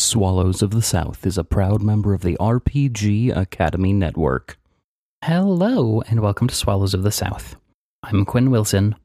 Swallows of the South is a proud member of the RPG Academy Network. Hello, and welcome to Swallows of the South. I'm Quinn Wilson,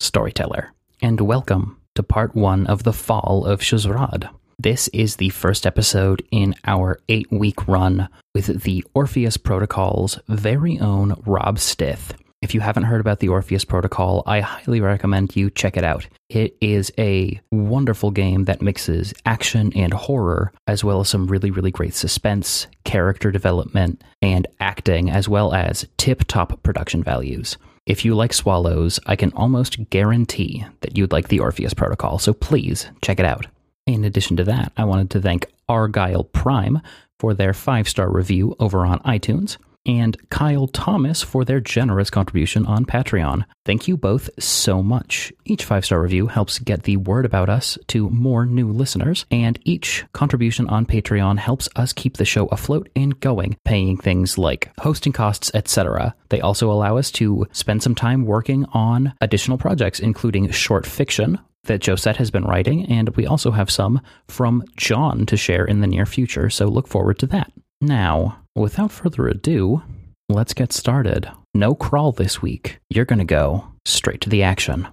storyteller, and welcome to part one of The Fall of Shazrad. This is the first episode in our eight week run with the Orpheus Protocol's very own Rob Stith. If you haven't heard about the Orpheus Protocol, I highly recommend you check it out. It is a wonderful game that mixes action and horror, as well as some really, really great suspense, character development, and acting, as well as tip top production values. If you like swallows, I can almost guarantee that you'd like the Orpheus Protocol, so please check it out. In addition to that, I wanted to thank Argyle Prime for their five star review over on iTunes and Kyle Thomas for their generous contribution on Patreon. Thank you both so much. Each five star review helps get the word about us to more new listeners, and each contribution on Patreon helps us keep the show afloat and going, paying things like hosting costs, etc. They also allow us to spend some time working on additional projects, including short fiction, that Josette has been writing, and we also have some from John to share in the near future, so look forward to that. Now, without further ado, let's get started. No crawl this week. You're going to go straight to the action.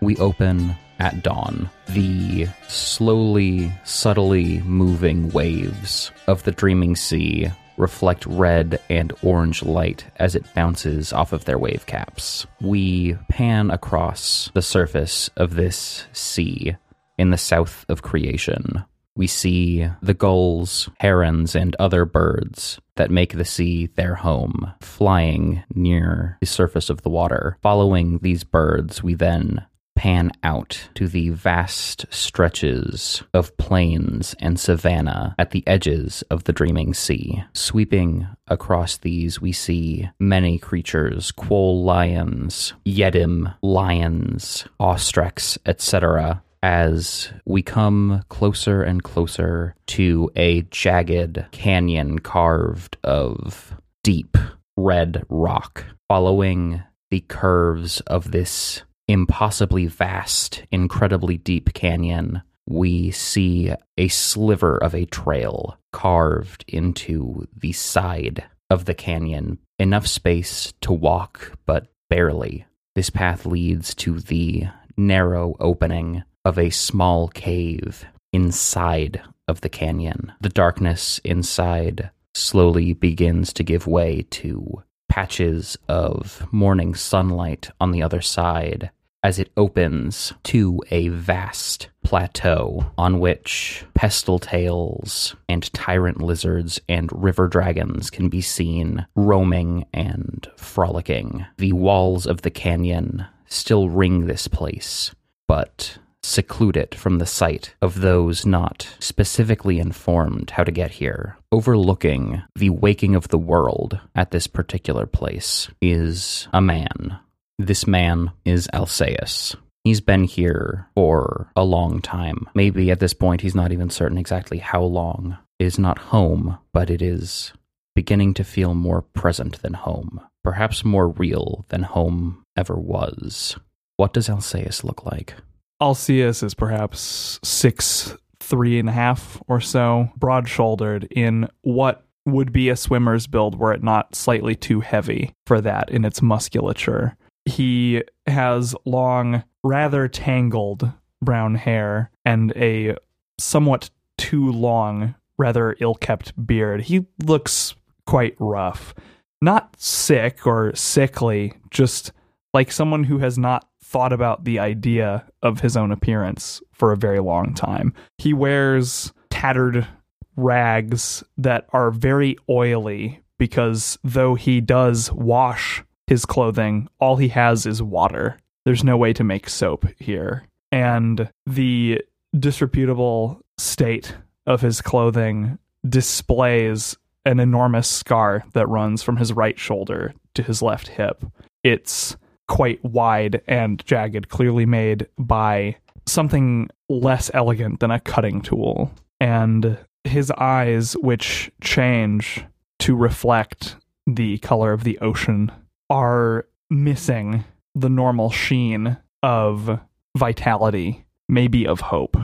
We open at dawn. The slowly, subtly moving waves of the dreaming sea reflect red and orange light as it bounces off of their wave caps. We pan across the surface of this sea in the south of creation. We see the gulls, herons, and other birds that make the sea their home, flying near the surface of the water. Following these birds, we then pan out to the vast stretches of plains and savanna at the edges of the dreaming sea. Sweeping across these, we see many creatures quoll lions, yeddim lions, ostrex, etc. As we come closer and closer to a jagged canyon carved of deep red rock, following the curves of this impossibly vast, incredibly deep canyon, we see a sliver of a trail carved into the side of the canyon. Enough space to walk, but barely. This path leads to the narrow opening of a small cave inside of the canyon. The darkness inside slowly begins to give way to patches of morning sunlight on the other side as it opens to a vast plateau on which pestle tails and tyrant lizards and river dragons can be seen roaming and frolicking. The walls of the canyon still ring this place, but seclude it from the sight of those not specifically informed how to get here. Overlooking the waking of the world at this particular place is a man this man is Alceus. He's been here for a long time. Maybe at this point he's not even certain exactly how long. It is not home, but it is beginning to feel more present than home. Perhaps more real than home ever was. What does Alceus look like? Alceus is perhaps six, three and a half or so, broad shouldered in what would be a swimmer's build were it not slightly too heavy for that in its musculature. He has long, rather tangled brown hair and a somewhat too long, rather ill kept beard. He looks quite rough. Not sick or sickly, just like someone who has not thought about the idea of his own appearance for a very long time. He wears tattered rags that are very oily because though he does wash his clothing, all he has is water. There's no way to make soap here. And the disreputable state of his clothing displays an enormous scar that runs from his right shoulder to his left hip. It's quite wide and jagged, clearly made by something less elegant than a cutting tool. And his eyes, which change to reflect the color of the ocean are missing the normal sheen of vitality, maybe of hope.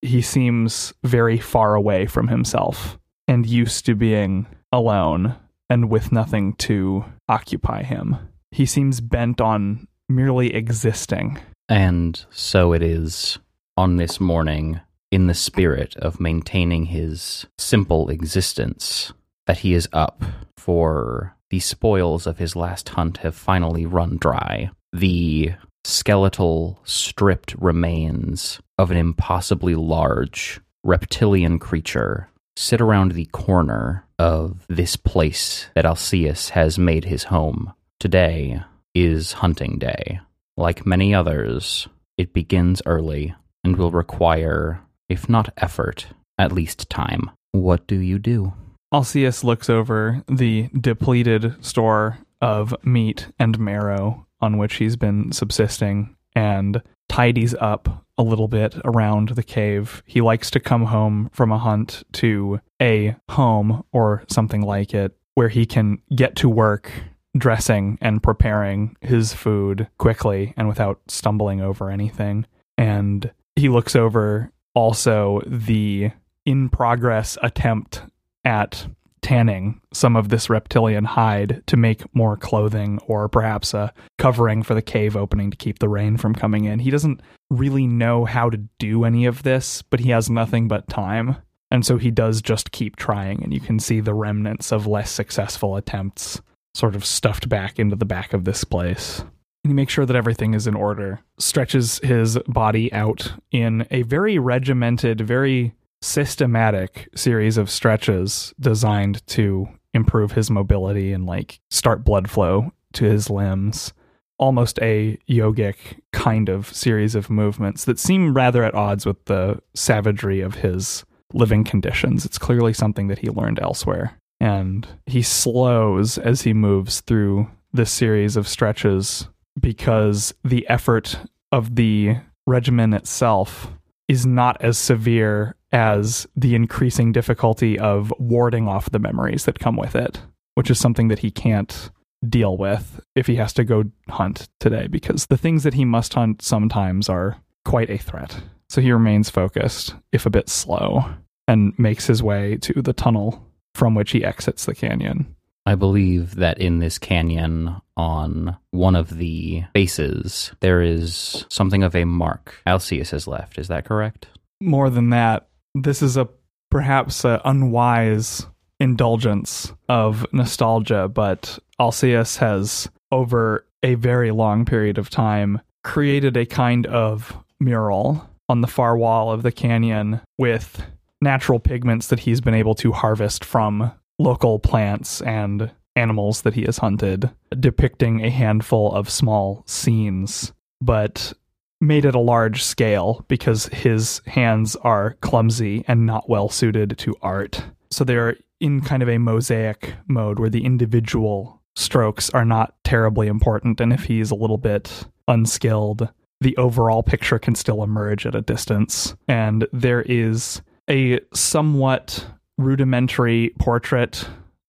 He seems very far away from himself and used to being alone and with nothing to occupy him. He seems bent on merely existing. And so it is on this morning, in the spirit of maintaining his simple existence, that he is up, for the spoils of his last hunt have finally run dry. The skeletal, stripped remains of an impossibly large reptilian creature sit around the corner of this place that Alceus has made his home. Today is hunting day. Like many others, it begins early and will require, if not effort, at least time. What do you do? Alceus looks over the depleted store of meat and marrow on which he's been subsisting and tidies up a little bit around the cave. He likes to come home from a hunt to a home or something like it where he can get to work dressing and preparing his food quickly and without stumbling over anything. And he looks over also the in progress attempt at tanning some of this reptilian hide to make more clothing or perhaps a covering for the cave opening to keep the rain from coming in. He doesn't really know how to do any of this, but he has nothing but time. And so he does just keep trying, and you can see the remnants of less successful attempts sort of stuffed back into the back of this place. And he makes sure that everything is in order, stretches his body out in a very regimented, very systematic series of stretches designed to improve his mobility and like start blood flow to his limbs. Almost a yogic kind of series of movements that seem rather at odds with the savagery of his living conditions. It's clearly something that he learned elsewhere. And he slows as he moves through this series of stretches because the effort of the regimen itself is not as severe as the increasing difficulty of warding off the memories that come with it, which is something that he can't deal with if he has to go hunt today because the things that he must hunt sometimes are quite a threat. So he remains focused, if a bit slow, and makes his way to the tunnel from which he exits the canyon. I believe that in this canyon, on one of the faces, there is something of a mark Alceus has left. Is that correct? More than that, this is a perhaps a unwise indulgence of nostalgia, but Alceus has, over a very long period of time, created a kind of mural on the far wall of the canyon with natural pigments that he's been able to harvest from local plants and animals that he has hunted, depicting a handful of small scenes, but made at a large scale because his hands are clumsy and not well suited to art. So they're in kind of a mosaic mode where the individual strokes are not terribly important. And if he's a little bit unskilled, the overall picture can still emerge at a distance. And there is a somewhat rudimentary portrait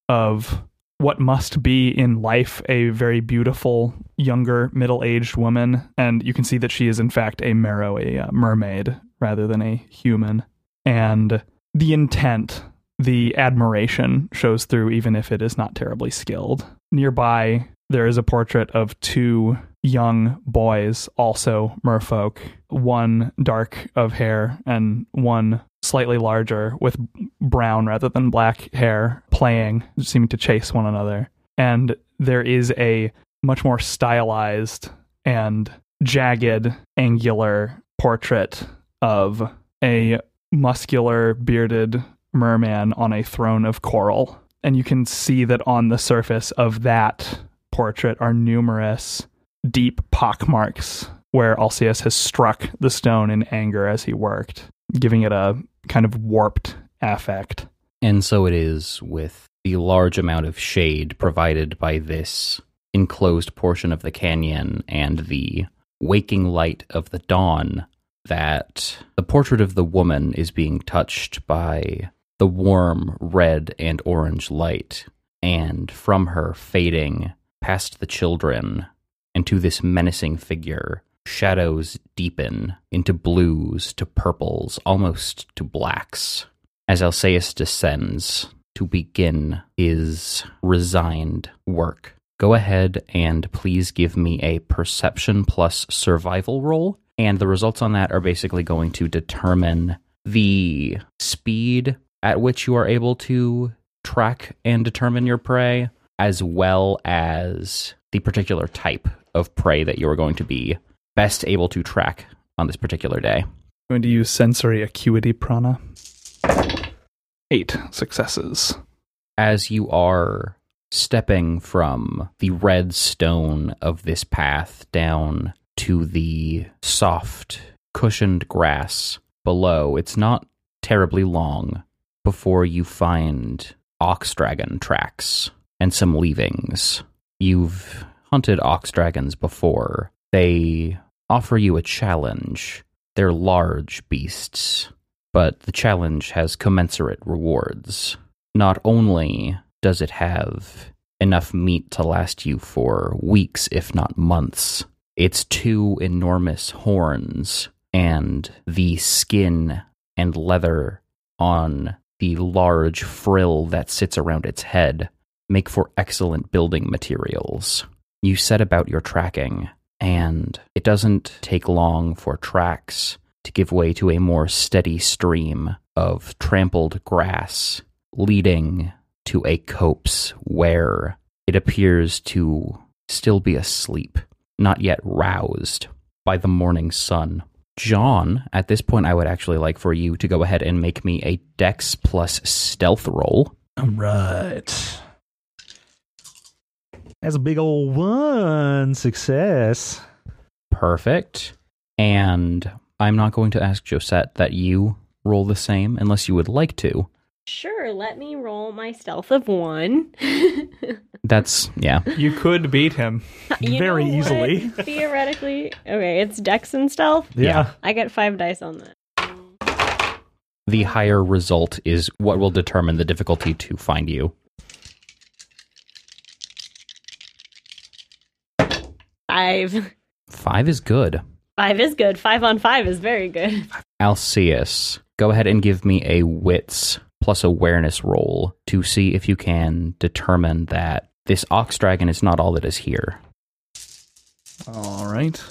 of what must be in life a very beautiful younger middle-aged woman. And you can see that she is in fact a marrow a uh, mermaid rather than a human. And the intent the admiration shows through even if it is not terribly skilled. Nearby there is a portrait of two young boys also merfolk. One dark of hair and one slightly larger with brown rather than black hair playing, seeming to chase one another. And there is a much more stylized and jagged, angular portrait of a muscular, bearded merman on a throne of coral. And you can see that on the surface of that portrait are numerous deep pockmarks where Alceus has struck the stone in anger as he worked, giving it a kind of warped affect. And so it is with the large amount of shade provided by this enclosed portion of the canyon and the waking light of the dawn that the portrait of the woman is being touched by the warm red and orange light, and from her fading past the children and to this menacing figure, shadows deepen into blues to purples, almost to blacks. As Alceus descends to begin his resigned work, go ahead and please give me a perception plus survival roll. And the results on that are basically going to determine the speed at which you are able to track and determine your prey, as well as the particular type of prey that you are going to be best able to track on this particular day. I'm going to use sensory acuity prana. Eight successes. As you are stepping from the red stone of this path down to the soft, cushioned grass below, it's not terribly long before you find ox dragon tracks and some leavings. You've hunted ox dragons before. They offer you a challenge. They're large beasts, but the challenge has commensurate rewards. Not only does it have enough meat to last you for weeks, if not months, its two enormous horns and the skin and leather on the large frill that sits around its head make for excellent building materials. You set about your tracking, and it doesn't take long for tracks to give way to a more steady stream of trampled grass leading to a copse where it appears to still be asleep, not yet roused by the morning sun. John, at this point, I would actually like for you to go ahead and make me a dex plus stealth roll. All right. That's a big old one success. Perfect. And I'm not going to ask Josette that you roll the same unless you would like to. Sure, let me roll my stealth of one. That's, yeah. You could beat him. You Very know what? easily. Theoretically. Okay, it's Dex and stealth. Yeah. I get five dice on that. The higher result is what will determine the difficulty to find you. Five. Five is good. Five is good. Five on five is very good. Alceus, go ahead and give me a wits plus awareness roll to see if you can determine that this ox dragon is not all that is here. All right.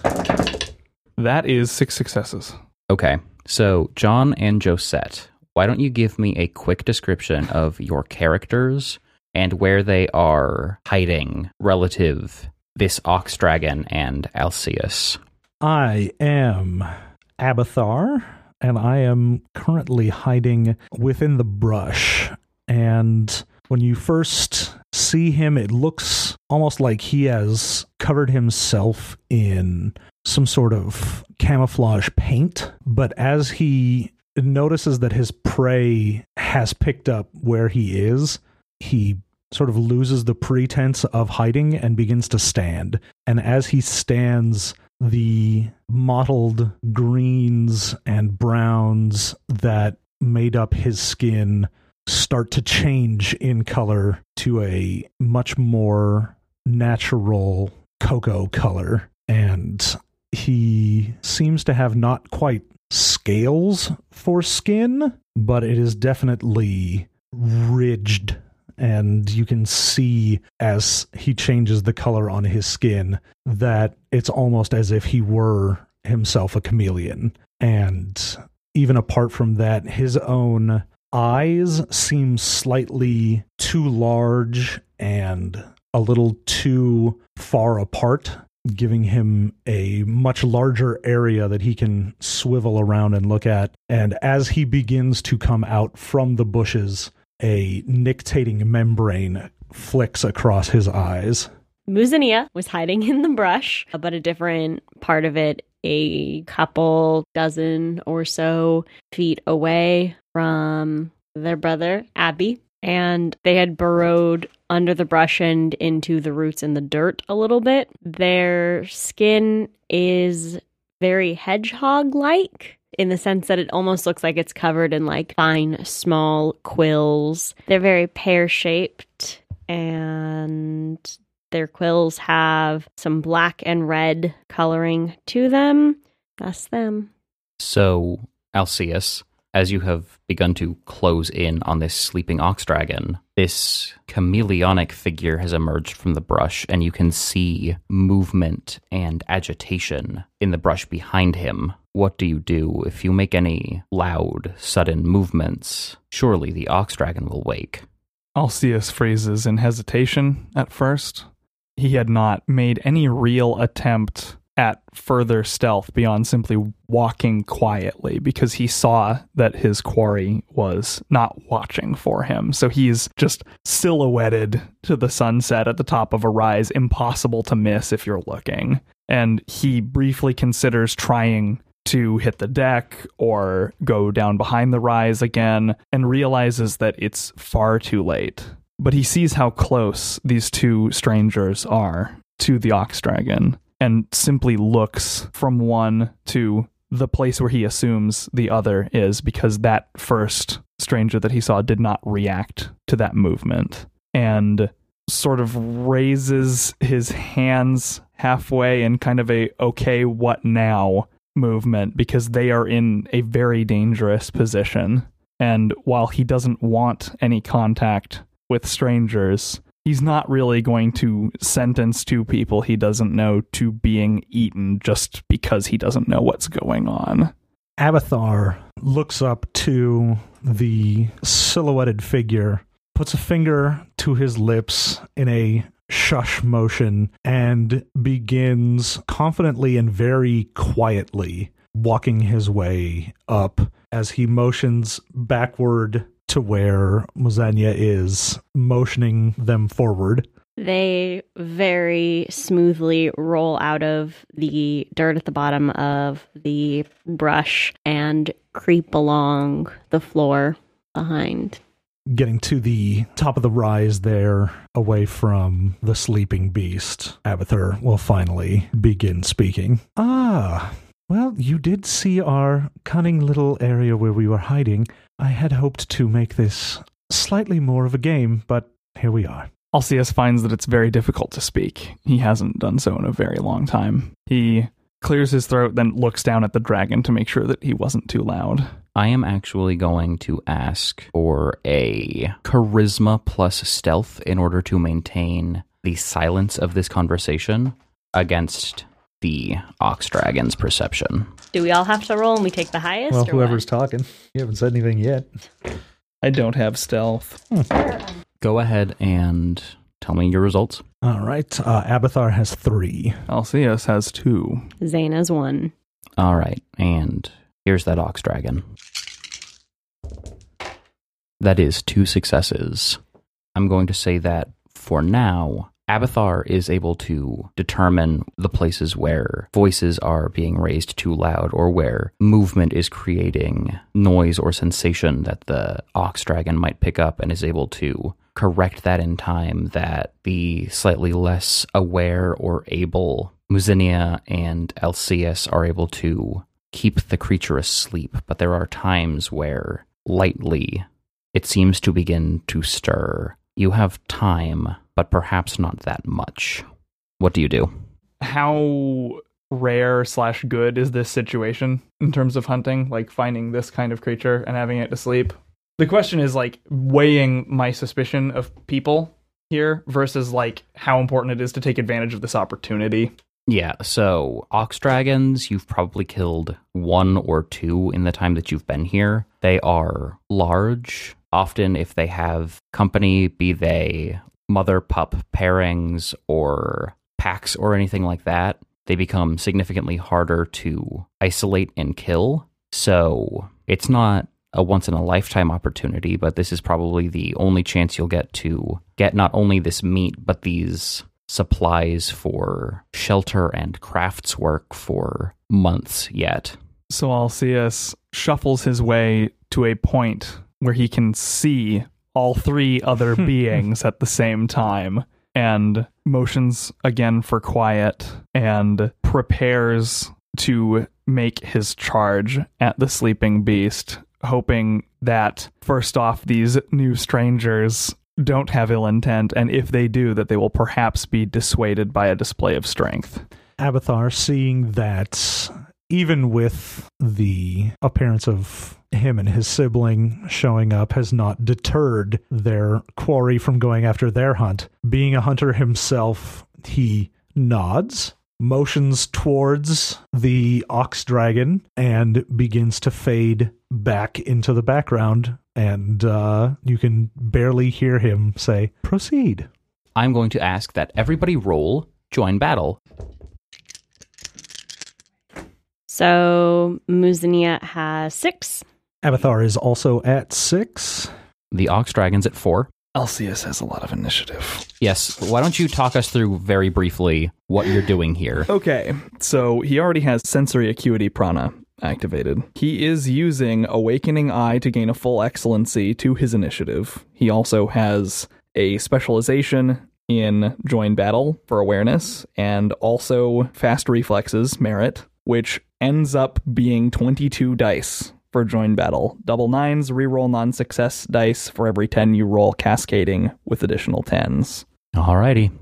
That is six successes. Okay, so John and Josette, why don't you give me a quick description of your characters and where they are hiding relative this ox dragon and Alceus? I am Abathar, and I am currently hiding within the brush. And when you first see him, it looks almost like he has covered himself in some sort of camouflage paint. But as he notices that his prey has picked up where he is, he sort of loses the pretense of hiding and begins to stand. And as he stands, the mottled greens and browns that made up his skin start to change in color to a much more natural cocoa color. And he seems to have not quite scales for skin, but it is definitely ridged and you can see as he changes the color on his skin that it's almost as if he were himself a chameleon. And even apart from that, his own eyes seem slightly too large and a little too far apart, giving him a much larger area that he can swivel around and look at. And as he begins to come out from the bushes, a nictitating membrane flicks across his eyes. Muzinia was hiding in the brush, but a different part of it, a couple dozen or so feet away from their brother, Abby. And they had burrowed under the brush and into the roots in the dirt a little bit. Their skin is very hedgehog like in the sense that it almost looks like it's covered in like fine, small quills. They're very pear shaped and Their quills have some black and red coloring to them. That's them. So, Alceus, as you have begun to close in on this sleeping ox dragon, this chameleonic figure has emerged from the brush, and you can see movement and agitation in the brush behind him. What do you do if you make any loud, sudden movements? Surely the ox dragon will wake. Alceus freezes in hesitation at first. He had not made any real attempt at further stealth beyond simply walking quietly because he saw that his quarry was not watching for him. So he's just silhouetted to the sunset at the top of a rise, impossible to miss if you're looking. And he briefly considers trying to hit the deck or go down behind the rise again and realizes that it's far too late. But he sees how close these two strangers are to the ox dragon and simply looks from one to the place where he assumes the other is because that first stranger that he saw did not react to that movement and sort of raises his hands halfway in kind of a okay what now movement because they are in a very dangerous position. And while he doesn't want any contact with strangers he's not really going to sentence two people he doesn't know to being eaten just because he doesn't know what's going on. Abathar looks up to the silhouetted figure, puts a finger to his lips in a shush motion, and begins confidently and very quietly walking his way up as he motions backward to where Muzanya is, motioning them forward. They very smoothly roll out of the dirt at the bottom of the brush and creep along the floor behind. Getting to the top of the rise there, away from the sleeping beast, Abathar will finally begin speaking. Ah, well, you did see our cunning little area where we were hiding. I had hoped to make this slightly more of a game, but here we are. Alceus finds that it's very difficult to speak. He hasn't done so in a very long time. He clears his throat, then looks down at the dragon to make sure that he wasn't too loud. I am actually going to ask for a charisma plus stealth in order to maintain the silence of this conversation against the ox dragon's perception. Do we all have to roll and we take the highest? Well, whoever's what? talking. You haven't said anything yet. I don't have stealth. Go ahead and tell me your results. All right. Uh, Abathar has three. Alceus has two. Zaina's one. All right, and here's that ox dragon. That is two successes. I'm going to say that for now, Abathar is able to determine the places where voices are being raised too loud or where movement is creating noise or sensation that the ox dragon might pick up and is able to correct that in time that the slightly less aware or able Muzinia and Alceus are able to keep the creature asleep, but there are times where lightly it seems to begin to stir. You have time, but perhaps not that much. What do you do? How rare slash good is this situation in terms of hunting? Like finding this kind of creature and having it to sleep? The question is like weighing my suspicion of people here versus like how important it is to take advantage of this opportunity. Yeah, so ox dragons, you've probably killed one or two in the time that you've been here. They are large. Often, if they have company, be they mother pup pairings or packs or anything like that, they become significantly harder to isolate and kill. So it's not a once in a lifetime opportunity, but this is probably the only chance you'll get to get not only this meat, but these supplies for shelter and crafts work for months yet. So Alceus shuffles his way to a point where he can see all three other beings at the same time and motions again for quiet and prepares to make his charge at the sleeping beast, hoping that first off, these new strangers don't have ill intent, and if they do, that they will perhaps be dissuaded by a display of strength. Abathar, seeing that even with the appearance of him and his sibling showing up, has not deterred their quarry from going after their hunt. Being a hunter himself, he nods, motions towards the ox dragon, and begins to fade back into the background. And uh, you can barely hear him say, Proceed. I'm going to ask that everybody roll join battle. So Muzania has six. Abathar is also at six. The Ox Dragon's at four. Alceus has a lot of initiative. Yes, why don't you talk us through very briefly what you're doing here? Okay, so he already has sensory acuity prana activated. He is using Awakening Eye to gain a full excellency to his initiative. He also has a specialization in join battle for awareness and also fast reflexes merit, which ends up being 22 dice for join battle. Double nines, reroll non success dice for every 10 you roll, cascading with additional 10s. Alrighty.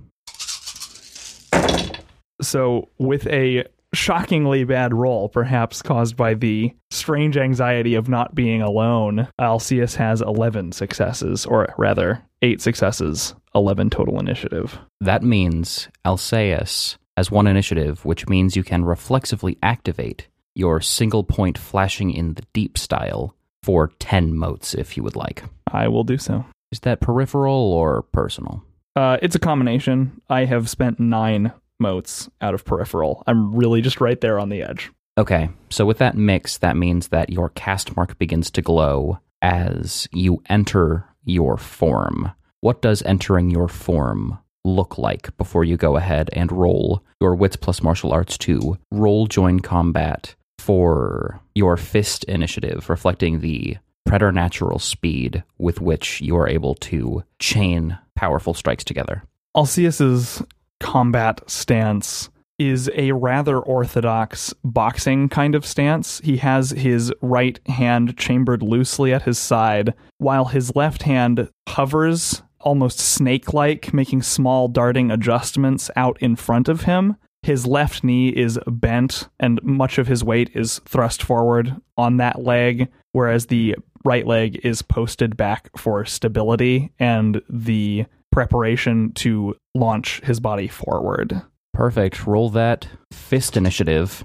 So, with a shockingly bad roll, perhaps caused by the strange anxiety of not being alone, Alceus has 11 successes, or rather, 8 successes, 11 total initiative. That means Alceus has one initiative, which means you can reflexively activate your single point flashing in the deep style for 10 motes if you would like. I will do so. Is that peripheral or personal? Uh, it's a combination. I have spent nine motes out of peripheral. I'm really just right there on the edge. Okay, so with that mix, that means that your caste mark begins to glow as you enter your form. What does entering your form look like before you go ahead and roll your wits plus martial arts to roll join combat for your fist initiative, reflecting the preternatural speed with which you are able to chain powerful strikes together. Alceus's combat stance is a rather orthodox boxing kind of stance. He has his right hand chambered loosely at his side, while his left hand hovers almost snake like, making small darting adjustments out in front of him. His left knee is bent, and much of his weight is thrust forward on that leg, whereas the right leg is posted back for stability and the preparation to launch his body forward. Perfect. Roll that fist initiative.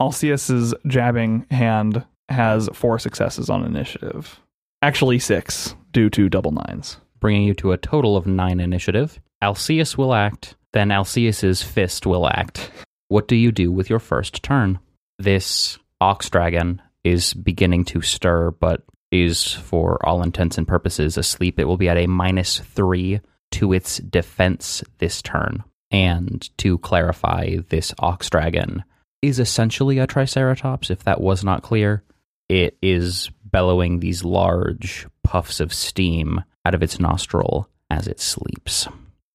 Alceus's jabbing hand has four successes on initiative. Actually, six due to double nines. bringing you to a total of nine initiative. Alceus will act, then Alceus's fist will act. What do you do with your first turn? This ox dragon is beginning to stir, but is, for all intents and purposes, asleep. It will be at a minus three to its defense this turn. And to clarify, this ox dragon is essentially a triceratops, if that was not clear. It is bellowing these large puffs of steam out of its nostril as it sleeps.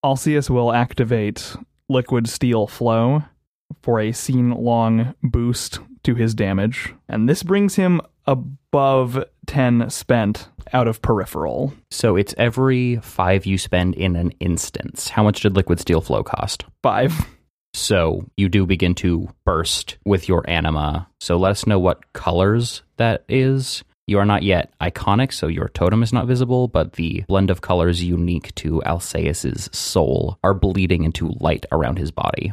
Alceus will activate Liquid Steel Flow for a scene long boost to his damage, and this brings him above 10 spent out of peripheral. So it's every five you spend in an instance. How much did Liquid Steel Flow cost? Five. So you do begin to burst with your anima. So let us know what colors that is. You are not yet iconic, so your totem is not visible, but the blend of colors unique to Alceus's soul are bleeding into light around his body.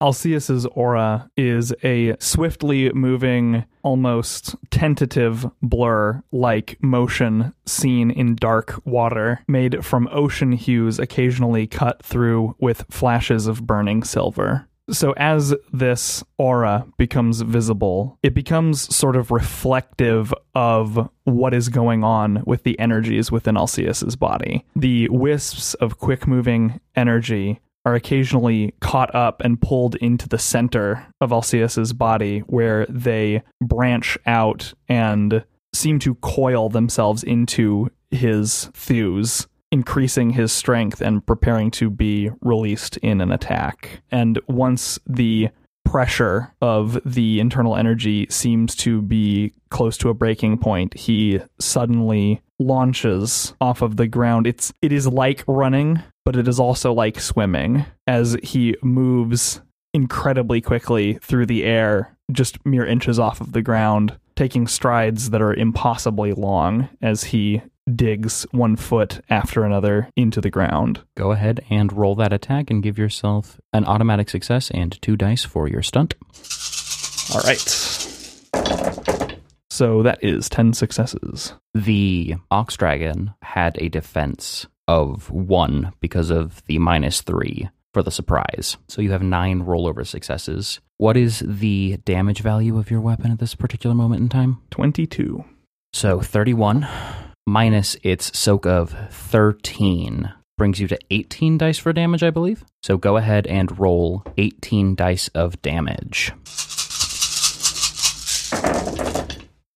Alceus's aura is a swiftly moving, almost tentative blur like motion seen in dark water, made from ocean hues occasionally cut through with flashes of burning silver. So, as this aura becomes visible, it becomes sort of reflective of what is going on with the energies within Alceus's body. The wisps of quick moving energy are occasionally caught up and pulled into the center of Alceus's body, where they branch out and seem to coil themselves into his thews, increasing his strength and preparing to be released in an attack. And once the pressure of the internal energy seems to be close to a breaking point, he suddenly launches off of the ground. It's it is like running, but it is also like swimming as he moves incredibly quickly through the air, just mere inches off of the ground, taking strides that are impossibly long as he digs one foot after another into the ground. Go ahead and roll that attack and give yourself an automatic success and two dice for your stunt. All right. So that is 10 successes. The Ox Dragon had a defense of one because of the minus three for the surprise. So you have nine rollover successes. What is the damage value of your weapon at this particular moment in time? 22. So 31 minus its soak of 13 brings you to 18 dice for damage, I believe. So go ahead and roll 18 dice of damage.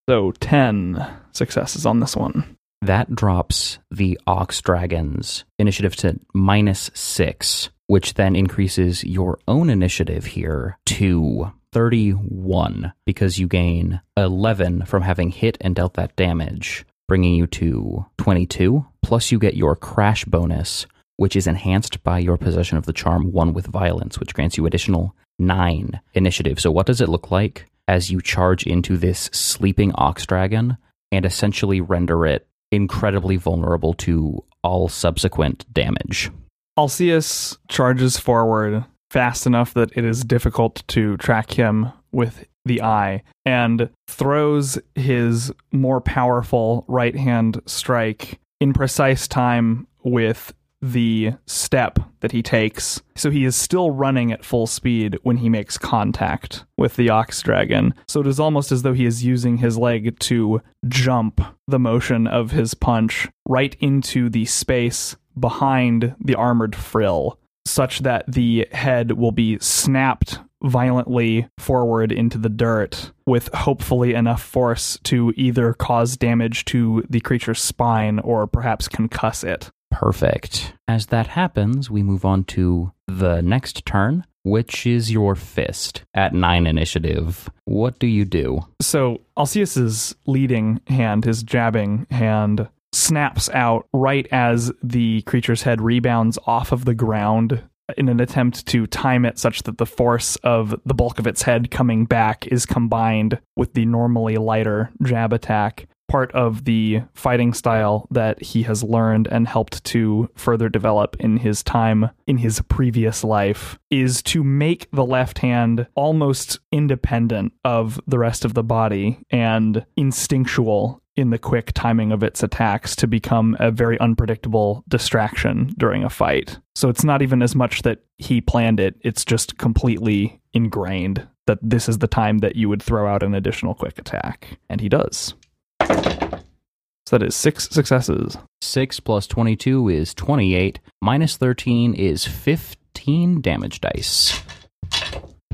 So 10 successes on this one. That drops the Ox Dragon's initiative to minus six, which then increases your own initiative here to 31 because you gain 11 from having hit and dealt that damage, bringing you to 22. Plus, you get your crash bonus, which is enhanced by your possession of the charm One with Violence, which grants you additional nine initiative. So, what does it look like as you charge into this sleeping Ox Dragon and essentially render it incredibly vulnerable to all subsequent damage? Alceus charges forward fast enough that it is difficult to track him with the eye and throws his more powerful right hand strike in precise time with the step that he takes. So he is still running at full speed when he makes contact with the ox dragon. So it is almost as though he is using his leg to jump the motion of his punch right into the space behind the armored frill, such that the head will be snapped violently forward into the dirt with hopefully enough force to either cause damage to the creature's spine or perhaps concuss it. Perfect. As that happens, we move on to the next turn, which is your fist at nine initiative. What do you do? So Alceus's leading hand, his jabbing hand, snaps out right as the creature's head rebounds off of the ground in an attempt to time it such that the force of the bulk of its head coming back is combined with the normally lighter jab attack. Part of the fighting style that he has learned and helped to further develop in his time in his previous life is to make the left hand almost independent of the rest of the body and instinctual in the quick timing of its attacks to become a very unpredictable distraction during a fight. So it's not even as much that he planned it, it's just completely ingrained that this is the time that you would throw out an additional quick attack. And he does. So that is six successes. 6 plus 22 is 28, minus 13 is 15 damage dice.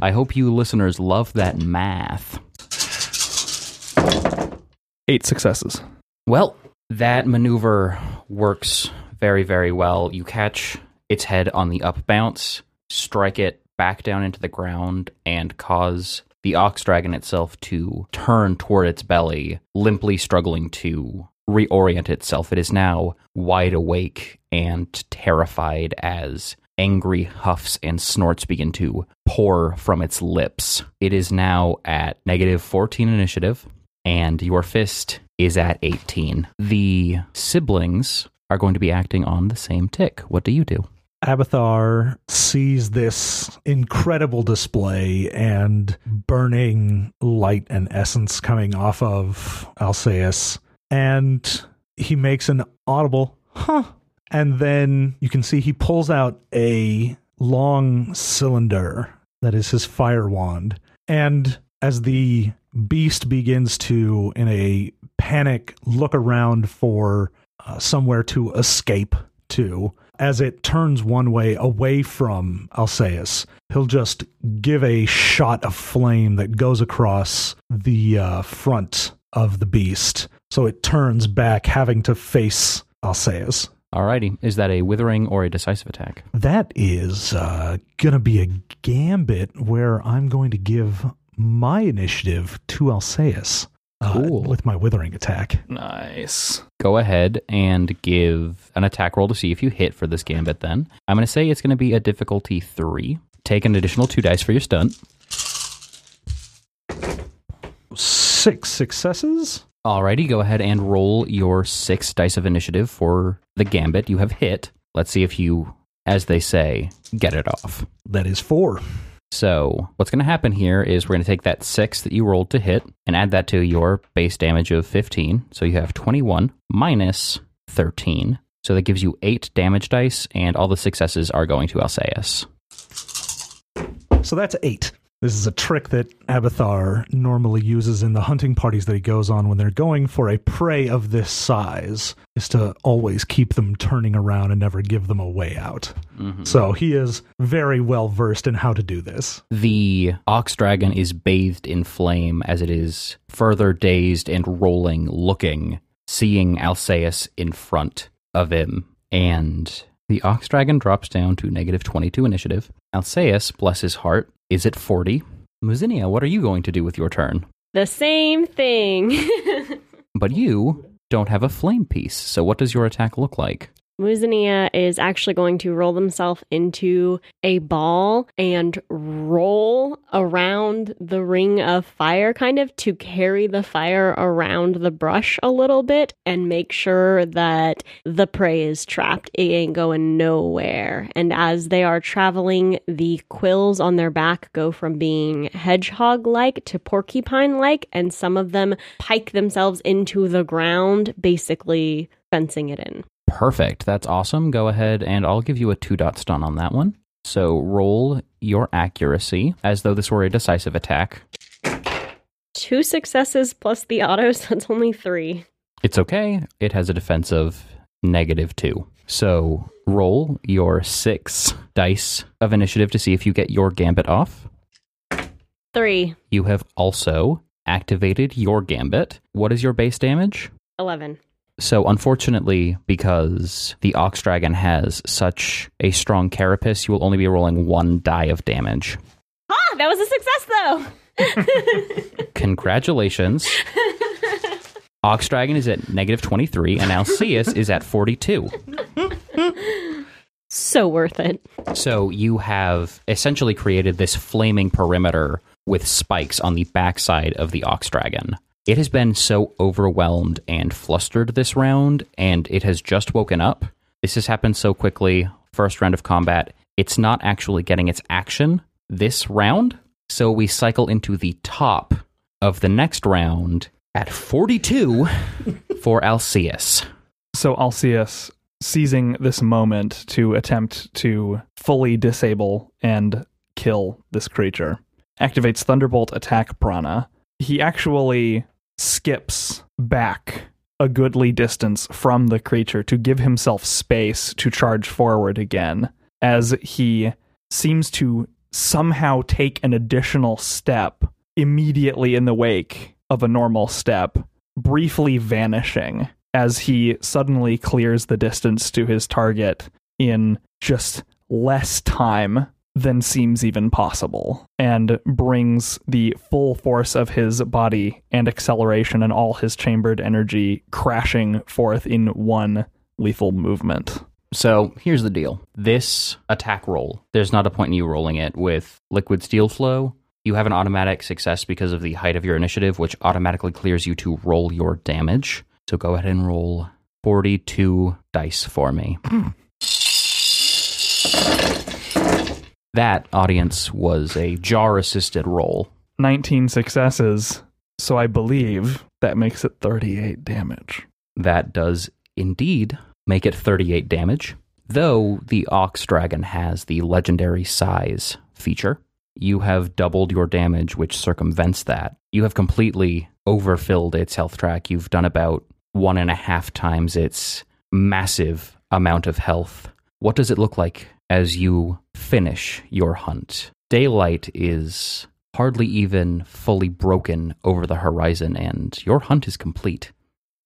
I hope you listeners love that math. Eight successes. Well, that maneuver works very, very well. You catch its head on the up bounce, strike it back down into the ground, and cause the ox dragon itself to turn toward its belly, limply struggling to reorient itself. It is now wide awake and terrified as angry huffs and snorts begin to pour from its lips. It is now at negative 14 initiative, and your fist is at 18. The siblings are going to be acting on the same tick. What do you do? Abathar sees this incredible display and burning light and essence coming off of Alceus, and he makes an audible, huh. And then you can see he pulls out a long cylinder that is his fire wand. And as the beast begins to, in a panic, look around for uh, somewhere to escape to, as it turns one way away from Alceus, he'll just give a shot of flame that goes across the uh, front of the beast. So it turns back, having to face Alceus. Alrighty. Is that a withering or a decisive attack? That is uh, going to be a gambit where I'm going to give my initiative to Alceus uh, Cool. with my withering attack. Nice. Go ahead and give an attack roll to see if you hit for this gambit then. I'm going to say it's going to be a difficulty three. Take an additional two dice for your stunt. Six successes. Alrighty, go ahead and roll your six dice of initiative for the gambit you have hit. Let's see if you, as they say, get it off. That is four. So, what's going to happen here is we're going to take that six that you rolled to hit and add that to your base damage of 15. So, you have 21 minus 13. So, that gives you eight damage dice, and all the successes are going to Alceus. So that's eight. This is a trick that Abathar normally uses in the hunting parties that he goes on when they're going for a prey of this size, is to always keep them turning around and never give them a way out. Mm-hmm. So he is very well versed in how to do this. The ox dragon is bathed in flame as it is further dazed and rolling, looking, seeing Alceus in front of him. And the ox dragon drops down to negative 22 initiative. Alceus, bless his heart, is it 40. Muzinia, what are you going to do with your turn? The same thing. But you don't have a flame piece, so what does your attack look like? Muzinia is actually going to roll themselves into a ball and roll around the ring of fire, kind of to carry the fire around the brush a little bit and make sure that the prey is trapped. It ain't going nowhere. And as they are traveling, the quills on their back go from being hedgehog like to porcupine like, and some of them pike themselves into the ground, basically fencing it in. Perfect. That's awesome. Go ahead and I'll give you a two dot stun on that one. So roll your accuracy as though this were a decisive attack. Two successes plus the autos, that's only three. It's okay. It has a defense of negative two. So roll your six dice of initiative to see if you get your gambit off. Three. You have also activated your gambit. What is your base damage? 11. So, unfortunately, because the Ox Dragon has such a strong carapace, you will only be rolling one die of damage. Ah, that was a success though! Congratulations. Ox Dragon is at negative 23, and Alceus is at 42. so worth it. So, you have essentially created this flaming perimeter with spikes on the backside of the Ox Dragon. It has been so overwhelmed and flustered this round, and it has just woken up. This has happened so quickly. First round of combat. It's not actually getting its action this round. So we cycle into the top of the next round at 42 for Alceus. So Alceus, seizing this moment to attempt to fully disable and kill this creature, activates Thunderbolt Attack Prana. He actually skips back a goodly distance from the creature to give himself space to charge forward again as he seems to somehow take an additional step immediately in the wake of a normal step, briefly vanishing as he suddenly clears the distance to his target in just less time than seems even possible and brings the full force of his body and acceleration and all his chambered energy crashing forth in one lethal movement. So here's the deal this attack roll, there's not a point in you rolling it with liquid steel flow. You have an automatic success because of the height of your initiative, which automatically clears you to roll your damage. So go ahead and roll 42 dice for me. that audience was a jar assisted roll. 19 successes, so I believe that makes it 38 damage. That does indeed make it 38 damage. Though the Ox Dragon has the legendary size feature, you have doubled your damage, which circumvents that. You have completely overfilled its health track. You've done about one and a half times its massive amount of health. What does it look like as you finish your hunt? Daylight is hardly even fully broken over the horizon, and your hunt is complete.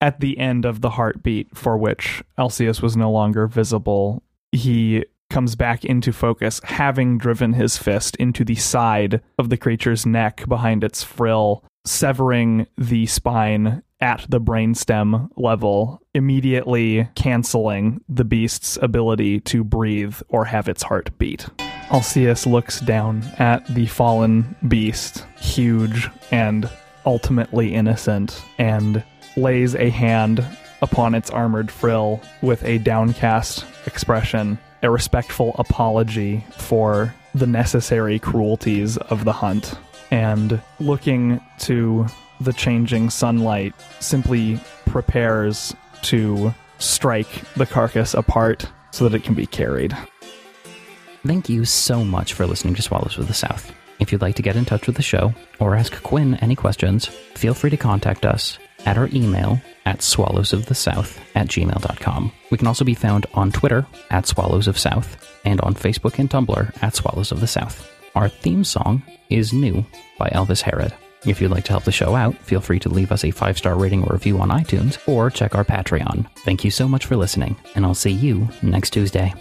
at the end of the heartbeat for which Alceus was no longer visible, he comes back into focus, having driven his fist into the side of the creature's neck behind its frill, severing the spine at the brainstem level, immediately canceling the beast's ability to breathe or have its heart beat. Alceus looks down at the fallen beast, huge and ultimately innocent, and lays a hand upon its armored frill with a downcast expression, a respectful apology for the necessary cruelties of the hunt, and looking to the changing sunlight, simply prepares to strike the carcass apart so that it can be carried. Thank you so much for listening to Swallows of the South. If you'd like to get in touch with the show or ask Quinn any questions, feel free to contact us at our email at swallowsofthesouth at gmail.com. We can also be found on Twitter at Swallows of South and on Facebook and Tumblr at Swallows of the South. Our theme song is New by Elvis Herod. If you'd like to help the show out, feel free to leave us a five star rating or review on iTunes or check our Patreon. Thank you so much for listening, and I'll see you next Tuesday.